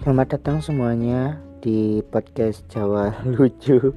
Selamat datang semuanya di podcast Jawa Lucu.